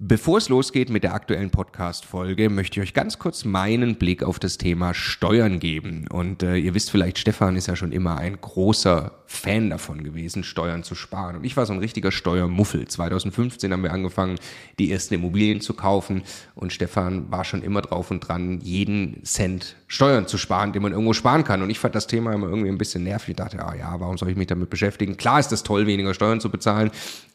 Bevor es losgeht mit der aktuellen Podcast-Folge, möchte ich euch ganz kurz meinen Blick auf das Thema Steuern geben. Und äh, ihr wisst vielleicht, Stefan ist ja schon immer ein großer Fan davon gewesen, Steuern zu sparen. Und ich war so ein richtiger Steuermuffel. 2015 haben wir angefangen, die ersten Immobilien zu kaufen. Und Stefan war schon immer drauf und dran, jeden Cent Steuern zu sparen, den man irgendwo sparen kann. Und ich fand das Thema immer irgendwie ein bisschen nervig. Ich dachte, ah ja, warum soll ich mich damit beschäftigen? Klar ist es toll, weniger Steuern zu bezahlen.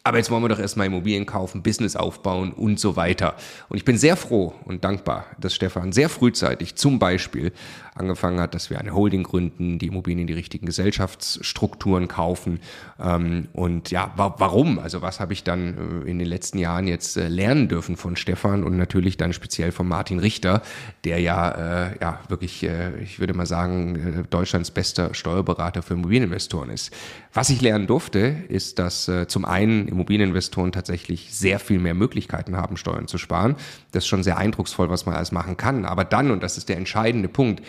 Aber jetzt wollen wir doch erstmal Immobilien kaufen, Business aufbauen und so weiter. Und ich bin sehr froh und dankbar, dass Stefan sehr frühzeitig zum Beispiel angefangen hat, dass wir eine Holding gründen, die Immobilien in die richtigen Gesellschaftsstrukturen kaufen. Ähm, und ja, wa warum? Also was habe ich dann äh, in den letzten Jahren jetzt äh, lernen dürfen von Stefan und natürlich dann speziell von Martin Richter, der ja, äh, ja wirklich, äh, ich würde mal sagen, äh, Deutschlands bester Steuerberater für Immobilieninvestoren ist. Was ich lernen durfte, ist, dass äh, zum einen Immobilieninvestoren tatsächlich sehr viel mehr Möglichkeiten haben, Steuern zu sparen. Das ist schon sehr eindrucksvoll, was man alles machen kann. Aber dann, und das ist der entscheidende Punkt,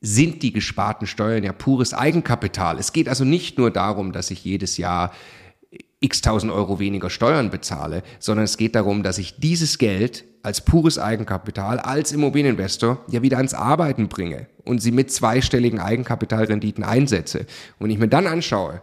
sind die gesparten Steuern ja pures Eigenkapital. Es geht also nicht nur darum, dass ich jedes Jahr x tausend Euro weniger Steuern bezahle, sondern es geht darum, dass ich dieses Geld als pures Eigenkapital, als Immobilieninvestor ja wieder ans Arbeiten bringe und sie mit zweistelligen Eigenkapitalrenditen einsetze. Und ich mir dann anschaue,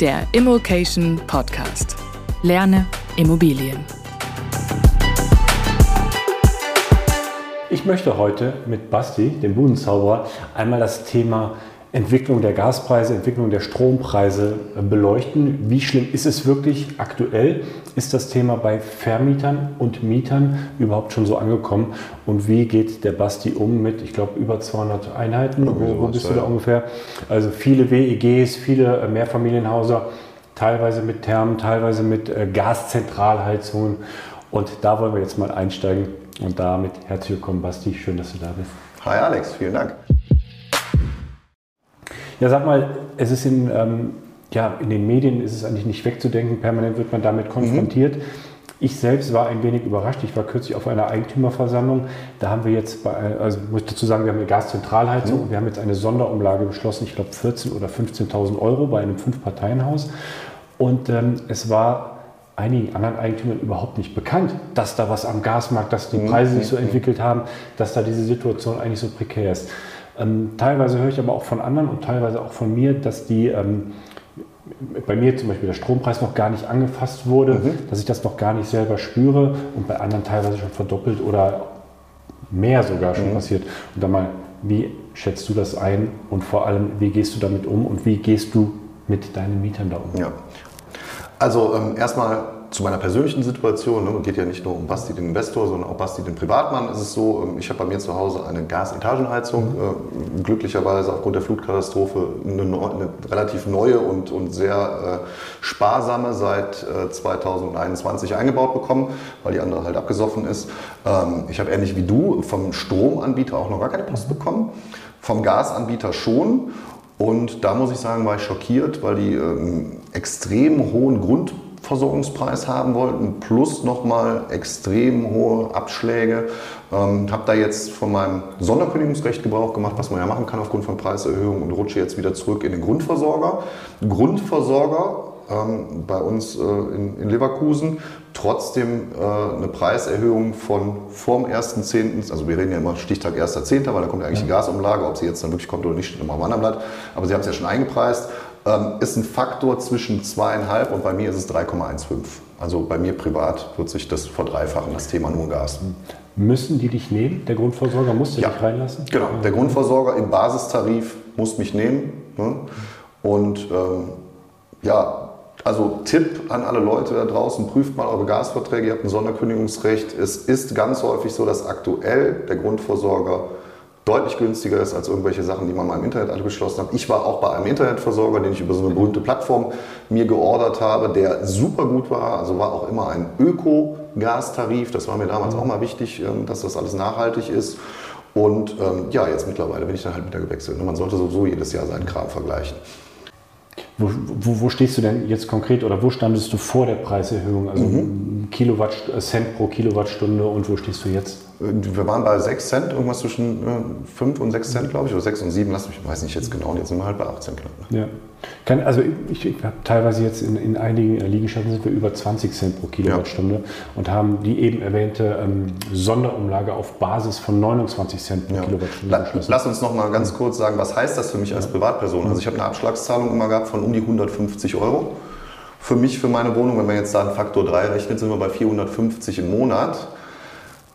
Der Immokation Podcast. Lerne Immobilien. Ich möchte heute mit Basti, dem Budenzauberer, einmal das Thema Entwicklung der Gaspreise, Entwicklung der Strompreise äh, beleuchten. Wie schlimm ist es wirklich aktuell? Ist das Thema bei Vermietern und Mietern überhaupt schon so angekommen? Und wie geht der Basti um mit, ich glaube, über 200 Einheiten? Wo, wo bist du da ungefähr? Also viele WEGs, viele äh, Mehrfamilienhäuser, teilweise mit Thermen, teilweise mit äh, Gaszentralheizungen. Und da wollen wir jetzt mal einsteigen. Und damit herzlich willkommen, Basti. Schön, dass du da bist. Hi Alex, vielen Dank. Ja, sag mal, es ist in, ähm, ja, in den Medien ist es eigentlich nicht wegzudenken, permanent wird man damit konfrontiert. Mhm. Ich selbst war ein wenig überrascht. Ich war kürzlich auf einer Eigentümerversammlung. Da haben wir jetzt, bei, also muss ich dazu sagen, wir haben eine Gaszentralheizung mhm. und wir haben jetzt eine Sonderumlage beschlossen, ich glaube 14.000 oder 15.000 Euro bei einem Fünf-Parteien-Haus. Und ähm, es war einigen anderen Eigentümern überhaupt nicht bekannt, dass da was am Gasmarkt, dass die mhm. Preise sich so mhm. entwickelt haben, dass da diese Situation eigentlich so prekär ist. Ähm, teilweise höre ich aber auch von anderen und teilweise auch von mir, dass die ähm, bei mir zum Beispiel der Strompreis noch gar nicht angefasst wurde, mhm. dass ich das noch gar nicht selber spüre und bei anderen teilweise schon verdoppelt oder mehr sogar schon mhm. passiert. Und dann mal, wie schätzt du das ein und vor allem, wie gehst du damit um und wie gehst du mit deinen Mietern da um? Ja. Also ähm, erstmal zu meiner persönlichen Situation, ne, geht ja nicht nur um Basti den Investor, sondern auch Basti den Privatmann, ist es so, ähm, ich habe bei mir zu Hause eine Gasetagenheizung, äh, glücklicherweise aufgrund der Flutkatastrophe eine, eine relativ neue und, und sehr äh, sparsame seit äh, 2021 eingebaut bekommen, weil die andere halt abgesoffen ist. Ähm, ich habe ähnlich wie du vom Stromanbieter auch noch gar keine Post bekommen, vom Gasanbieter schon. Und da muss ich sagen, war ich schockiert, weil die ähm, extrem hohen Grund Versorgungspreis haben wollten, plus nochmal extrem hohe Abschläge. Ähm, habe da jetzt von meinem Sonderkündigungsrecht Gebrauch gemacht, was man ja machen kann aufgrund von Preiserhöhungen und rutsche jetzt wieder zurück in den Grundversorger. Grundversorger ähm, bei uns äh, in, in, Leverkusen trotzdem äh, eine Preiserhöhung von vorm 1.10., also wir reden ja immer Stichtag 1.10., weil da kommt ja eigentlich die Gasumlage, ob sie jetzt dann wirklich kommt oder nicht, steht immer am anderen Blatt, aber sie haben es ja schon eingepreist ähm, ist ein Faktor zwischen zweieinhalb und bei mir ist es 3,15. Also bei mir privat wird sich das verdreifachen, das Thema nur Gas. Müssen die dich nehmen? Der Grundversorger muss dich reinlassen? Genau, der Grundversorger im Basistarif muss mich nehmen. Ne? Und ähm, ja, also Tipp an alle Leute da draußen, prüft mal eure Gasverträge, ihr habt ein Sonderkündigungsrecht. Es ist ganz häufig so, dass aktuell der Grundversorger deutlich günstiger ist als irgendwelche Sachen, die man mal im Internet abgeschlossen hat. Ich war auch bei einem Internetversorger, den ich über so eine berühmte Plattform mir geordert habe, der super gut war. Also war auch immer ein Öko-Gastarif. Das war mir damals auch mal wichtig, ähm, dass das alles nachhaltig ist. Und ähm, ja, jetzt mittlerweile bin ich dann halt wieder gewechselt. Man sollte sowieso jedes Jahr seinen Kram vergleichen. Wo, wo, wo, stehst du denn jetzt konkret oder wo standest du vor der Preiserhöhung? Also mhm. Kilowatt, Cent pro Kilowattstunde und wo stehst du jetzt? Wir waren bei 6 Cent, irgendwas zwischen 5 und 6 Cent, glaube ich, oder 6 und 7, lass mich, weiß nicht jetzt genau, und jetzt sind wir halt bei 18 knapp. Ja. Kann, also ich, ich habe teilweise jetzt in, in einigen Liegenschaften sind wir über 20 Cent pro Kilowattstunde ja. und haben die eben erwähnte ähm, Sonderumlage auf Basis von 29 Cent pro ja. Kilowattstunde La, Lass uns noch mal ganz kurz sagen, was heißt das für mich als Privatperson? Also ich habe eine Abschlagszahlung immer gehabt von um die 150 Euro. Für mich, für meine Wohnung, wenn man jetzt da einen Faktor 3 rechnet, sind wir bei 450 im Monat.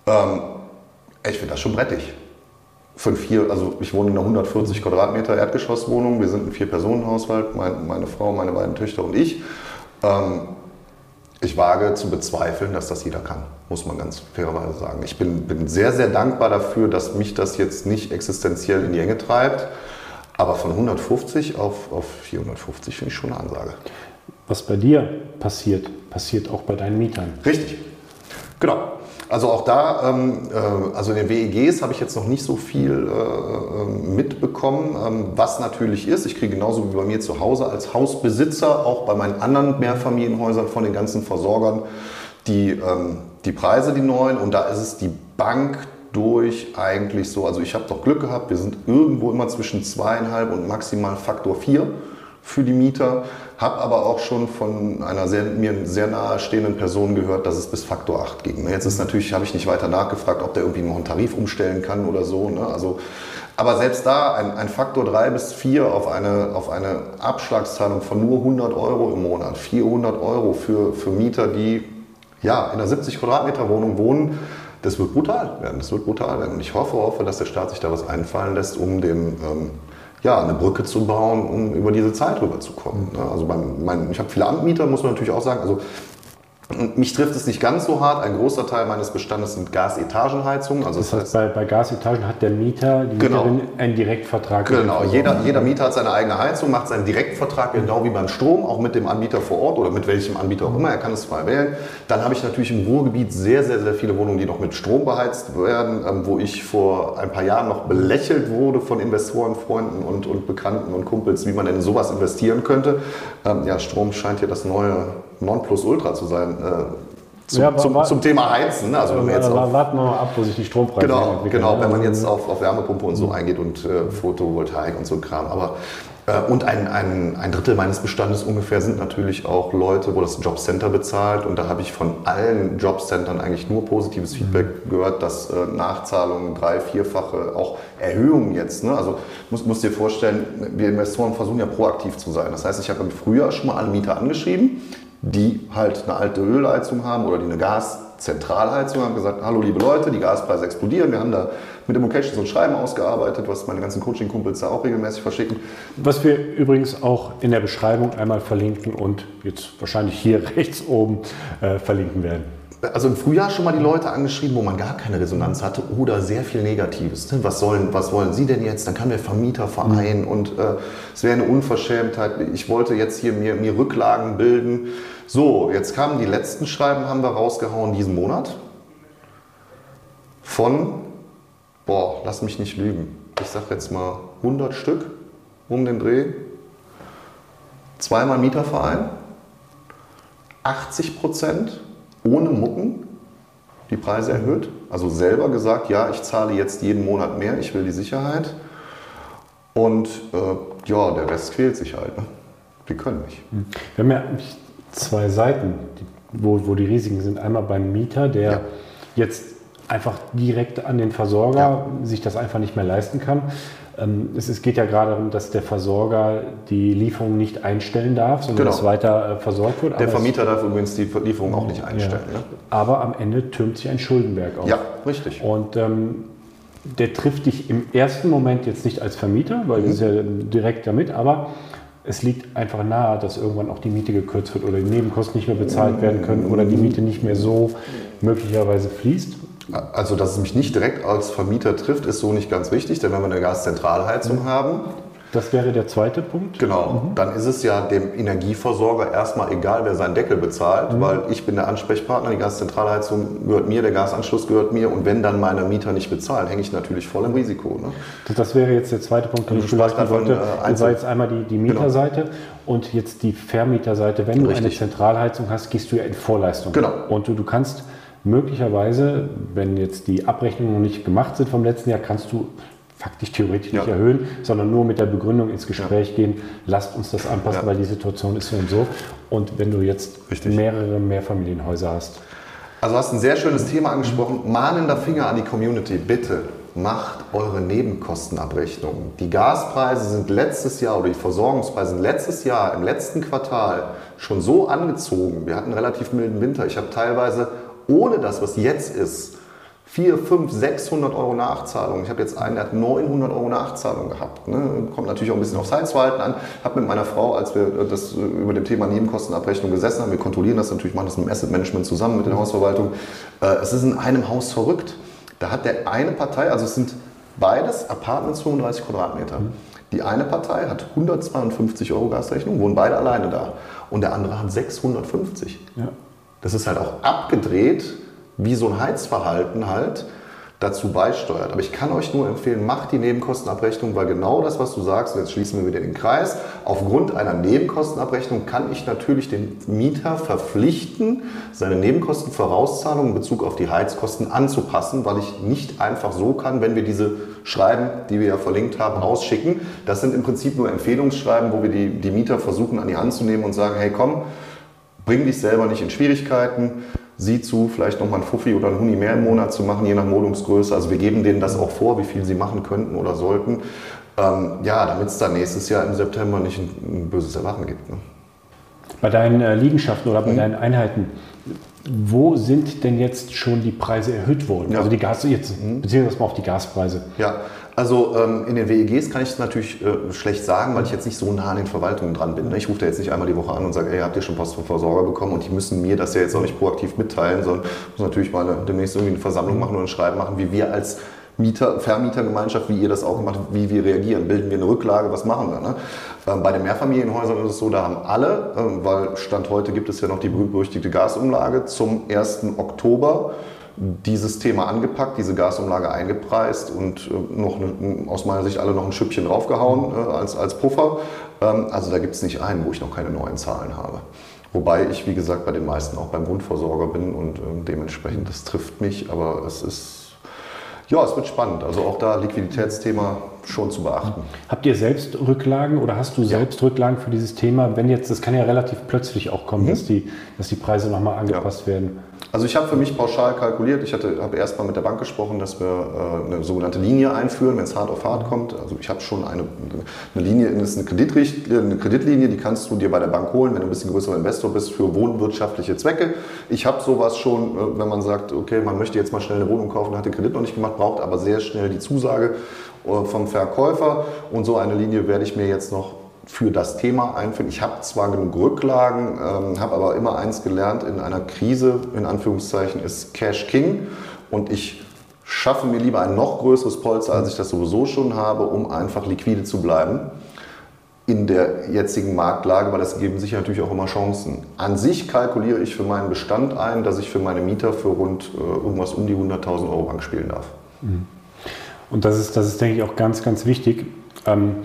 Ähm, ich finde das schon brettig. Für vier, also ich wohne in einer 140 Quadratmeter Erdgeschosswohnung. Wir sind ein Vier-Personen-Haushalt, mein, meine Frau, meine beiden Töchter und ich. Ähm, ich wage zu bezweifeln, dass das jeder kann, muss man ganz fairerweise sagen. Ich bin, bin sehr, sehr dankbar dafür, dass mich das jetzt nicht existenziell in die Enge treibt. Aber von 150 auf, auf 450 finde ich schon eine Ansage. Was bei dir passiert, passiert auch bei deinen Mietern. Richtig. Genau. Also auch da, ähm, äh, also in den WEGs habe ich jetzt noch nicht so viel äh, ähm, mitbekommen, ähm, was natürlich ist. Ich kriege genauso wie bei mir zu Hause als Hausbesitzer, auch bei meinen anderen Mehrfamilienhäusern von den ganzen Versorgern, die, ähm, die Preise, die neuen. Und da ist es die Bank durch eigentlich so, also ich habe doch Glück gehabt, wir sind irgendwo immer zwischen zweieinhalb und maximal Faktor vier für die Mieter. Habe aber auch schon von einer sehr, mir sehr nahestehenden Person gehört, dass es bis Faktor 8 ging. Jetzt ist natürlich, habe ich nicht weiter nachgefragt, ob der irgendwie noch einen Tarif umstellen kann oder so. Ne? Also, aber selbst da ein, ein, Faktor 3 bis 4 auf eine, auf eine Abschlagszahlung von nur 100 Euro im Monat, 400 Euro für, für Mieter, die ja, in einer 70 Quadratmeter Wohnung wohnen, das wird brutal werden. Das wird brutal werden. Und ich hoffe, hoffe, dass der Staat sich da was einfallen lässt, um dem ähm, ja, eine Brücke zu bauen, um über diese Zeit rüberzukommen. Ne? Also beim, mein, ich habe viele Anbieter, muss man natürlich auch sagen. Also mich trifft es nicht ganz so hart. Ein großer Teil meines Bestandes sind Gasetagenheizungen. Also das, das heißt, bei, bei, Gasetagen hat der Mieter, die genau. Mieterin einen Direktvertrag. Genau, jeder, jeder Mieter hat seine eigene Heizung, macht seinen Direktvertrag genau wie beim Strom, auch mit dem Anbieter vor Ort oder mit welchem Anbieter auch immer. Er kann es frei wählen. Dann habe ich natürlich im Ruhrgebiet sehr, sehr, sehr viele Wohnungen, die noch mit Strom beheizt werden, ähm, wo ich vor ein paar Jahren noch belächelt wurde von Investoren, Freunden und, und Bekannten und Kumpels, wie man denn in sowas investieren könnte. Ähm, ja, Strom scheint hier das neue Nonplusultra zu sein. Äh, zum, ja, zum, zum, Thema Heizen. Also wenn wir jetzt auf, warten wir mal ab, wo sich die Strompreise genau, entwickeln. Genau, wenn man jetzt auf, auf Wärmepumpe und so mhm. eingeht und äh, Photovoltaik und so Kram. Aber äh, und ein, ein, ein Drittel meines Bestandes ungefähr sind natürlich auch Leute, wo das Jobcenter bezahlt. Und da habe ich von allen Jobcentern eigentlich nur positives Feedback mhm. gehört, dass äh, Nachzahlungen drei-, vierfache, auch Erhöhungen jetzt. Ne? Also muss, muss dir vorstellen, wir Investoren versuchen ja proaktiv zu sein. Das heißt, ich habe im Frühjahr schon mal alle Mieter angeschrieben die halt eine alte Ölheizung haben oder die eine Gaszentralheizung haben, gesagt, hallo liebe Leute, die Gaspreise explodieren. Wir haben da mit Immocation so ein Schreiben ausgearbeitet, was meine ganzen Coaching-Kumpels da auch regelmäßig verschicken. Was wir übrigens auch in der Beschreibung einmal verlinken und jetzt wahrscheinlich hier rechts oben äh, verlinken werden also im Frühjahr schon mal die Leute angeschrieben, wo man gar keine Resonanz hatte oder sehr viel Negatives. Ne? Was, sollen, was wollen Sie denn jetzt? Dann kann der Vermieterverein mhm. und äh, es wäre eine Unverschämtheit. Ich wollte jetzt hier mir, mir Rücklagen bilden. So, jetzt kamen die letzten Schreiben, haben wir rausgehauen diesen Monat. Von, boah, lass mich nicht lügen. Ich sag jetzt mal 100 Stück um den Dreh. Zweimal Mieterverein. 80 Prozent ohne Mucken die Preise erhöht. Also selber gesagt, ja, ich zahle jetzt jeden Monat mehr, ich will die Sicherheit. Und äh, ja, der Rest quält sich halt. Ne? Die können nicht. Hm. Wir haben ja zwei Seiten, wo, wo die Risiken sind. Einmal beim Mieter, der ja. jetzt einfach direkt an den Versorger ja. sich das einfach nicht mehr leisten kann. Ähm, es, geht ja gerade darum, dass der Versorger die Lieferung nicht einstellen darf, sondern genau. es weiter äh, versorgt wird. Der Vermieter darf übrigens die Lieferung auch nicht einstellen. Ja. Ne? Aber am Ende türmt sich ein Schuldenberg auf. Ja, richtig. Und ähm, der trifft dich im ersten Moment jetzt nicht als Vermieter, weil mhm. das ist ja direkt damit, aber es liegt einfach nahe, dass irgendwann auch die Miete gekürzt wird oder die Nebenkosten nicht mehr bezahlt werden können oder die Miete nicht mehr so möglicherweise fließt. Also, dass es mich nicht direkt als Vermieter trifft, ist so nicht ganz wichtig, denn wenn wir eine Gaszentralheizung mhm. haben, das wäre der zweite Punkt. Genau, mhm. dann ist es ja dem Energieversorger erstmal egal, wer seinen Deckel bezahlt, mhm. weil ich bin der Ansprechpartner, die Gaszentralheizung gehört mir, der Gasanschluss gehört mir und wenn dann meine Mieter nicht bezahlen, hänge ich natürlich voll im Risiko. Ne? Das wäre jetzt der zweite Punkt, den ich beleuchten wollte. Äh, das war jetzt einmal die, die genau. Mieterseite genau. und jetzt die Vermieterseite. Wenn Richtig. du eine Zentralheizung hast, gehst du ja in Vorleistung. Genau. Und du, du kannst möglicherweise, wenn jetzt die Abrechnungen noch nicht gemacht sind vom letzten Jahr, kannst du faktisch theoretisch ja. nicht erhöhen, sondern nur mit der Begründung ins Gespräch ja. gehen, lasst uns das anpassen, ja. weil die Situation ist so und so. Und wenn du jetzt Richtig. mehrere Mehrfamilienhäuser hast. Also hast ein sehr schönes Thema angesprochen. Mahnender Finger an die Community, bitte macht eure Nebenkostenabrechnung. Die Gaspreise sind letztes Jahr oder die Versorgungspreise sind letztes Jahr im letzten Quartal schon so angezogen. Wir hatten einen relativ milden Winter. Ich habe teilweise ohne das, was jetzt ist, 4, 5, 600 Euro Nachzahlung. Ich habe jetzt einen, der hat 900 Euro Nachzahlung gehabt. Ne? Kommt natürlich auch ein bisschen aufs Heizverhalten an. Habe mit meiner Frau, als wir das über dem Thema Nebenkostenabrechnung gesessen haben, wir kontrollieren das natürlich, machen das mit dem Asset Management zusammen mit der Hausverwaltung. Äh, es ist in einem Haus verrückt. Da hat der eine Partei, also es sind beides Apartments 35 Quadratmeter. Die eine Partei hat 152 Euro Gasrechnung, wohnen beide alleine da. Und der andere hat 650. Ja. Das ist halt auch abgedreht wie so ein Heizverhalten halt dazu beisteuert. Aber ich kann euch nur empfehlen, macht die Nebenkostenabrechnung, weil genau das, was du sagst, und jetzt schließen wir wieder den Kreis, aufgrund einer Nebenkostenabrechnung kann ich natürlich den Mieter verpflichten, seine Nebenkostenvorauszahlung in Bezug auf die Heizkosten anzupassen, weil ich nicht einfach so kann, wenn wir diese Schreiben, die wir ja verlinkt haben, ausschicken. Das sind im Prinzip nur Empfehlungsschreiben, wo wir die, die Mieter versuchen an die Hand zu nehmen und sagen, hey komm, bring dich selber nicht in Schwierigkeiten, sie zu, vielleicht nochmal ein Fuffi oder ein Huni mehr im Monat zu machen, je nach Modungsgröße. Also wir geben denen das auch vor, wie viel sie machen könnten oder sollten. Ähm, ja, damit es dann nächstes Jahr im September nicht ein, ein böses Erwachen gibt. Ne? Bei deinen äh, Liegenschaften oder bei mhm. deinen Einheiten, wo sind denn jetzt schon die Preise erhöht worden? Ja. Also die Gas, jetzt mhm. mal auf die Gaspreise. Ja, also ähm, in den WEGs kann ich es natürlich äh, schlecht sagen, weil ich jetzt nicht so nah an den Verwaltungen dran bin. Ne? Ich rufe da jetzt nicht einmal die Woche an und sage, ey, habt ihr schon Post vom Versorger bekommen? Und die müssen mir das ja jetzt auch nicht proaktiv mitteilen, sondern muss natürlich mal eine, demnächst irgendwie eine Versammlung machen oder ein Schreiben machen, wie wir als Mieter, Vermietergemeinschaft, wie ihr das auch gemacht habt, wie wir reagieren. Bilden wir eine Rücklage, was machen wir? Ne? Ähm, bei den Mehrfamilienhäusern ist es so, da haben alle, ähm, weil Stand heute gibt es ja noch die berüchtigte Gasumlage zum 1. Oktober dieses Thema angepackt, diese Gasumlage eingepreist und äh, noch eine, aus meiner Sicht alle noch ein Schüppchen draufgehauen äh, als, als Puffer. Ähm, also da gibt es nicht einen, wo ich noch keine neuen Zahlen habe. Wobei ich, wie gesagt, bei den meisten auch beim Grundversorger bin und äh, dementsprechend, das trifft mich, aber es ist ja, es wird spannend. Also auch da Liquiditätsthema schon zu beachten. Habt ihr selbst Rücklagen oder hast du selbst ja. Rücklagen für dieses Thema? Wenn jetzt, das kann ja relativ plötzlich auch kommen, mhm. dass, die, dass die Preise nochmal angepasst ja. werden. Also ich habe für mich pauschal kalkuliert. Ich habe erst mal mit der Bank gesprochen, dass wir äh, eine sogenannte Linie einführen, wenn es hart auf hart kommt. Also ich habe schon eine, eine Linie, das ist eine, eine Kreditlinie, die kannst du dir bei der Bank holen, wenn du ein bisschen größerer Investor bist, für wohnwirtschaftliche Zwecke. Ich habe sowas schon, äh, wenn man sagt, okay, man möchte jetzt mal schnell eine Wohnung kaufen, hat den Kredit noch nicht gemacht, braucht aber sehr schnell die Zusage vom Verkäufer. Und so eine Linie werde ich mir jetzt noch für das Thema einführen. Ich habe zwar genug Rücklagen, ähm, habe aber immer eins gelernt, in einer Krise, in Anführungszeichen, ist Cash King und ich schaffe mir lieber ein noch größeres Polster, als ich das sowieso schon habe, um einfach liquide zu bleiben in der jetzigen Marktlage, weil das geben sich natürlich auch immer Chancen. An sich kalkuliere ich für meinen Bestand ein, dass ich für meine Mieter für rund äh, irgendwas um die 100.000 Euro Bank spielen darf. Mhm. Und das ist, das ist, denke ich, auch ganz, ganz wichtig. Ähm,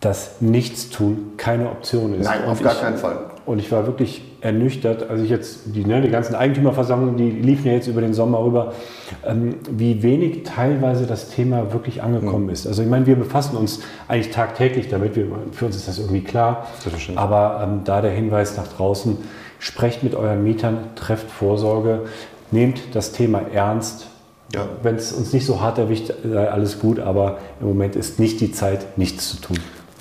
dass Nichtstun keine Option ist. Nein, auf gar keinen Fall. Und ich war wirklich ernüchtert, als ich jetzt, die, ne, die ganzen Eigentümerversammlungen, die liefen ja jetzt über den Sommer rüber, ähm, wie wenig teilweise das Thema wirklich angekommen mhm. ist. Also ich meine, wir befassen uns eigentlich tagtäglich damit, wir, für uns ist das irgendwie klar, das aber ähm, da der Hinweis nach draußen, sprecht mit euren Mietern, trefft Vorsorge, nehmt das Thema ernst, Ja. Wenn es uns nicht so hart erwischt, sei alles gut, aber im Moment ist nicht die Zeit, nichts zu tun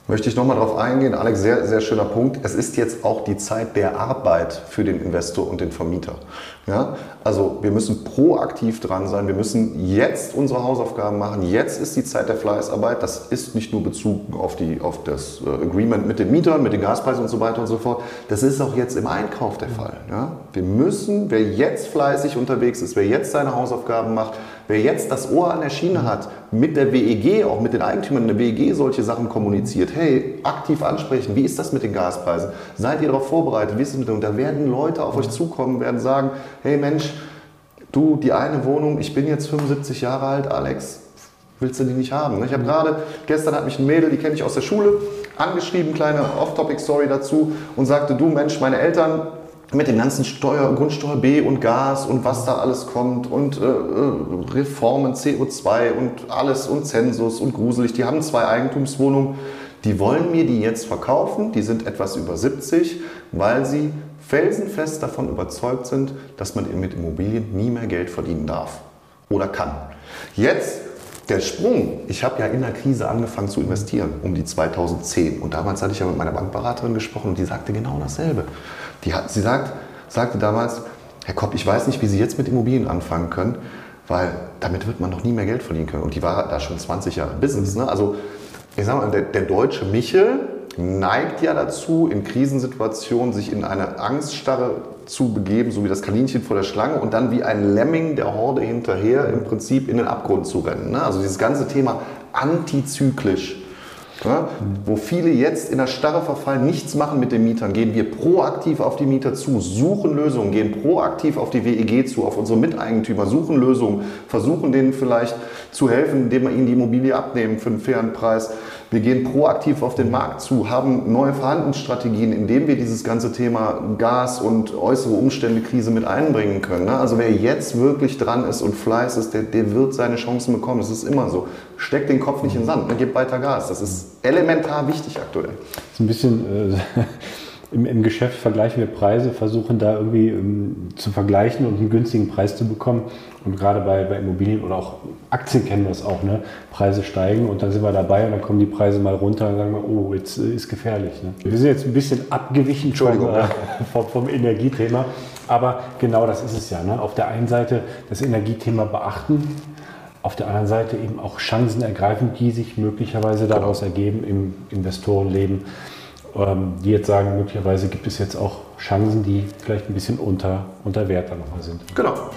möchte ich nochmal darauf eingehen. Alex, sehr, sehr schöner Punkt. Es ist jetzt auch die Zeit der Arbeit für den Investor und den Vermieter. Ja? Also wir müssen proaktiv dran sein. Wir müssen jetzt unsere Hausaufgaben machen. Jetzt ist die Zeit der Fleißarbeit. Das ist nicht nur Bezug auf, die, auf das äh, Agreement mit den Mietern, mit den Gaspreisen und so weiter und so fort. Das ist auch jetzt im Einkauf der Fall. Ja? Wir müssen, wer jetzt fleißig unterwegs ist, wer jetzt seine Hausaufgaben macht, Wer jetzt das Ohr an der Schiene hat, mit der WEG, auch mit den Eigentümern der WEG solche Sachen kommuniziert, hey, aktiv ansprechen, wie ist das mit den Gaspreisen? Seid ihr darauf vorbereitet? Wie ist da werden Leute auf euch zukommen, werden sagen, hey Mensch, du, die eine Wohnung, ich bin jetzt 75 Jahre alt, Alex, willst du die nicht haben? Ich habe gerade, gestern hat mich ein Mädel, die kenne ich aus der Schule, angeschrieben, kleine Off-Topic-Story dazu und sagte, du Mensch, meine Eltern mit dem ganzen Steuer, Grundsteuer B und Gas und was da alles kommt und äh, äh Reformen, CO2 und alles und Zensus und gruselig. Die haben zwei Eigentumswohnungen, die wollen mir die jetzt verkaufen, die sind etwas über 70, weil sie felsenfest davon überzeugt sind, dass man mit Immobilien nie mehr Geld verdienen darf oder kann. Jetzt der Sprung, ich habe ja in der Krise angefangen zu investieren, um die 2010. Und damals hatte ich ja mit meiner Bankberaterin gesprochen und die sagte genau dasselbe. Die hat, sie sagt, sagte damals, Herr Kopp, ich weiß nicht, wie Sie jetzt mit Immobilien anfangen können, weil damit wird man noch nie mehr Geld verdienen können. Und die war da schon 20 Jahre Business. Ne? Also ich sag mal, der, der deutsche Michel neigt ja dazu, in Krisensituationen sich in eine Angststarre zu begeben, so wie das Kaninchen vor der Schlange und dann wie ein Lemming der Horde hinterher im Prinzip in den Abgrund zu rennen. Ne? Also dieses ganze Thema antizyklisch ja, wo viele jetzt in der Starre verfallen, nichts machen mit den Mietern, gehen wir proaktiv auf die Mieter zu, suchen Lösungen, gehen proaktiv auf die WEG zu, auf unsere Miteigentümer, suchen Lösungen, versuchen denen vielleicht zu helfen, indem wir ihnen die Immobilie abnehmen für einen fairen Preis. Wir gehen proaktiv auf den Markt zu, haben neue Verhandlungsstrategien, indem wir dieses ganze Thema Gas und äußere Umstände, Krise mit einbringen können. Ne? Also wer jetzt wirklich dran ist und Fleiß ist, der, der wird seine Chancen bekommen. Das ist immer so. Steckt den Kopf nicht in den Sand, ne? gib weiter Gas. Das ist elementar wichtig aktuell. Das ist ein bisschen... Äh im, im Geschäft vergleichen wir Preise, versuchen da irgendwie um, zu vergleichen und einen günstigen Preis zu bekommen. Und gerade bei, bei Immobilien oder auch Aktien kennen wir es auch, ne? Preise steigen und dann sind wir dabei und dann kommen die Preise mal runter und sagen wir, oh, jetzt äh, ist gefährlich. Ne? Wir sind jetzt ein bisschen abgewichen vom, äh, vom, vom, Energiethema, aber genau das ist es ja. Ne? Auf der einen Seite das Energiethema beachten, auf der anderen Seite eben auch Chancen ergreifen, die sich möglicherweise daraus genau. ergeben im Investorenleben ähm, die jetzt sagen, möglicherweise gibt es jetzt auch Chancen, die vielleicht ein bisschen unter, unter Wert dann nochmal sind. Genau.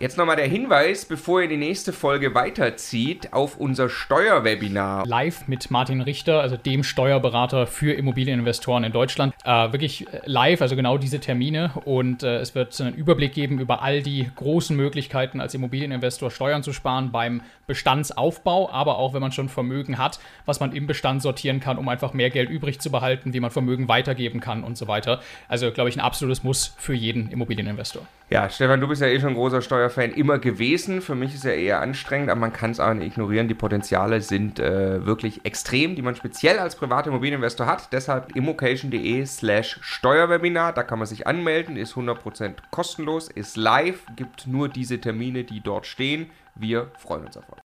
Jetzt nochmal der Hinweis, bevor ihr die nächste Folge weiterzieht, auf unser Steuerwebinar. Live mit Martin Richter, also dem Steuerberater für Immobilieninvestoren in Deutschland. Äh, wirklich live, also genau diese Termine. Und äh, es wird einen Überblick geben über all die großen Möglichkeiten, als Immobilieninvestor Steuern zu sparen beim Bestandsaufbau, aber auch wenn man schon Vermögen hat, was man im Bestand sortieren kann, um einfach mehr Geld übrig zu behalten, wie man Vermögen weitergeben kann und so weiter. Also, glaube ich, ein absolutes Muss für jeden Immobilieninvestor. Ja, Stefan, du bist ja eh schon ein großer Steuerfan immer gewesen. Für mich ist er eher anstrengend, aber man kann es auch nicht ignorieren. Die Potenziale sind äh, wirklich extrem, die man speziell als privater Immobilieninvestor hat. Deshalb immocation.de slash Steuerwebinar. Da kann man sich anmelden, ist 100% kostenlos, ist live, gibt nur diese Termine, die dort stehen. Wir freuen uns auf euch.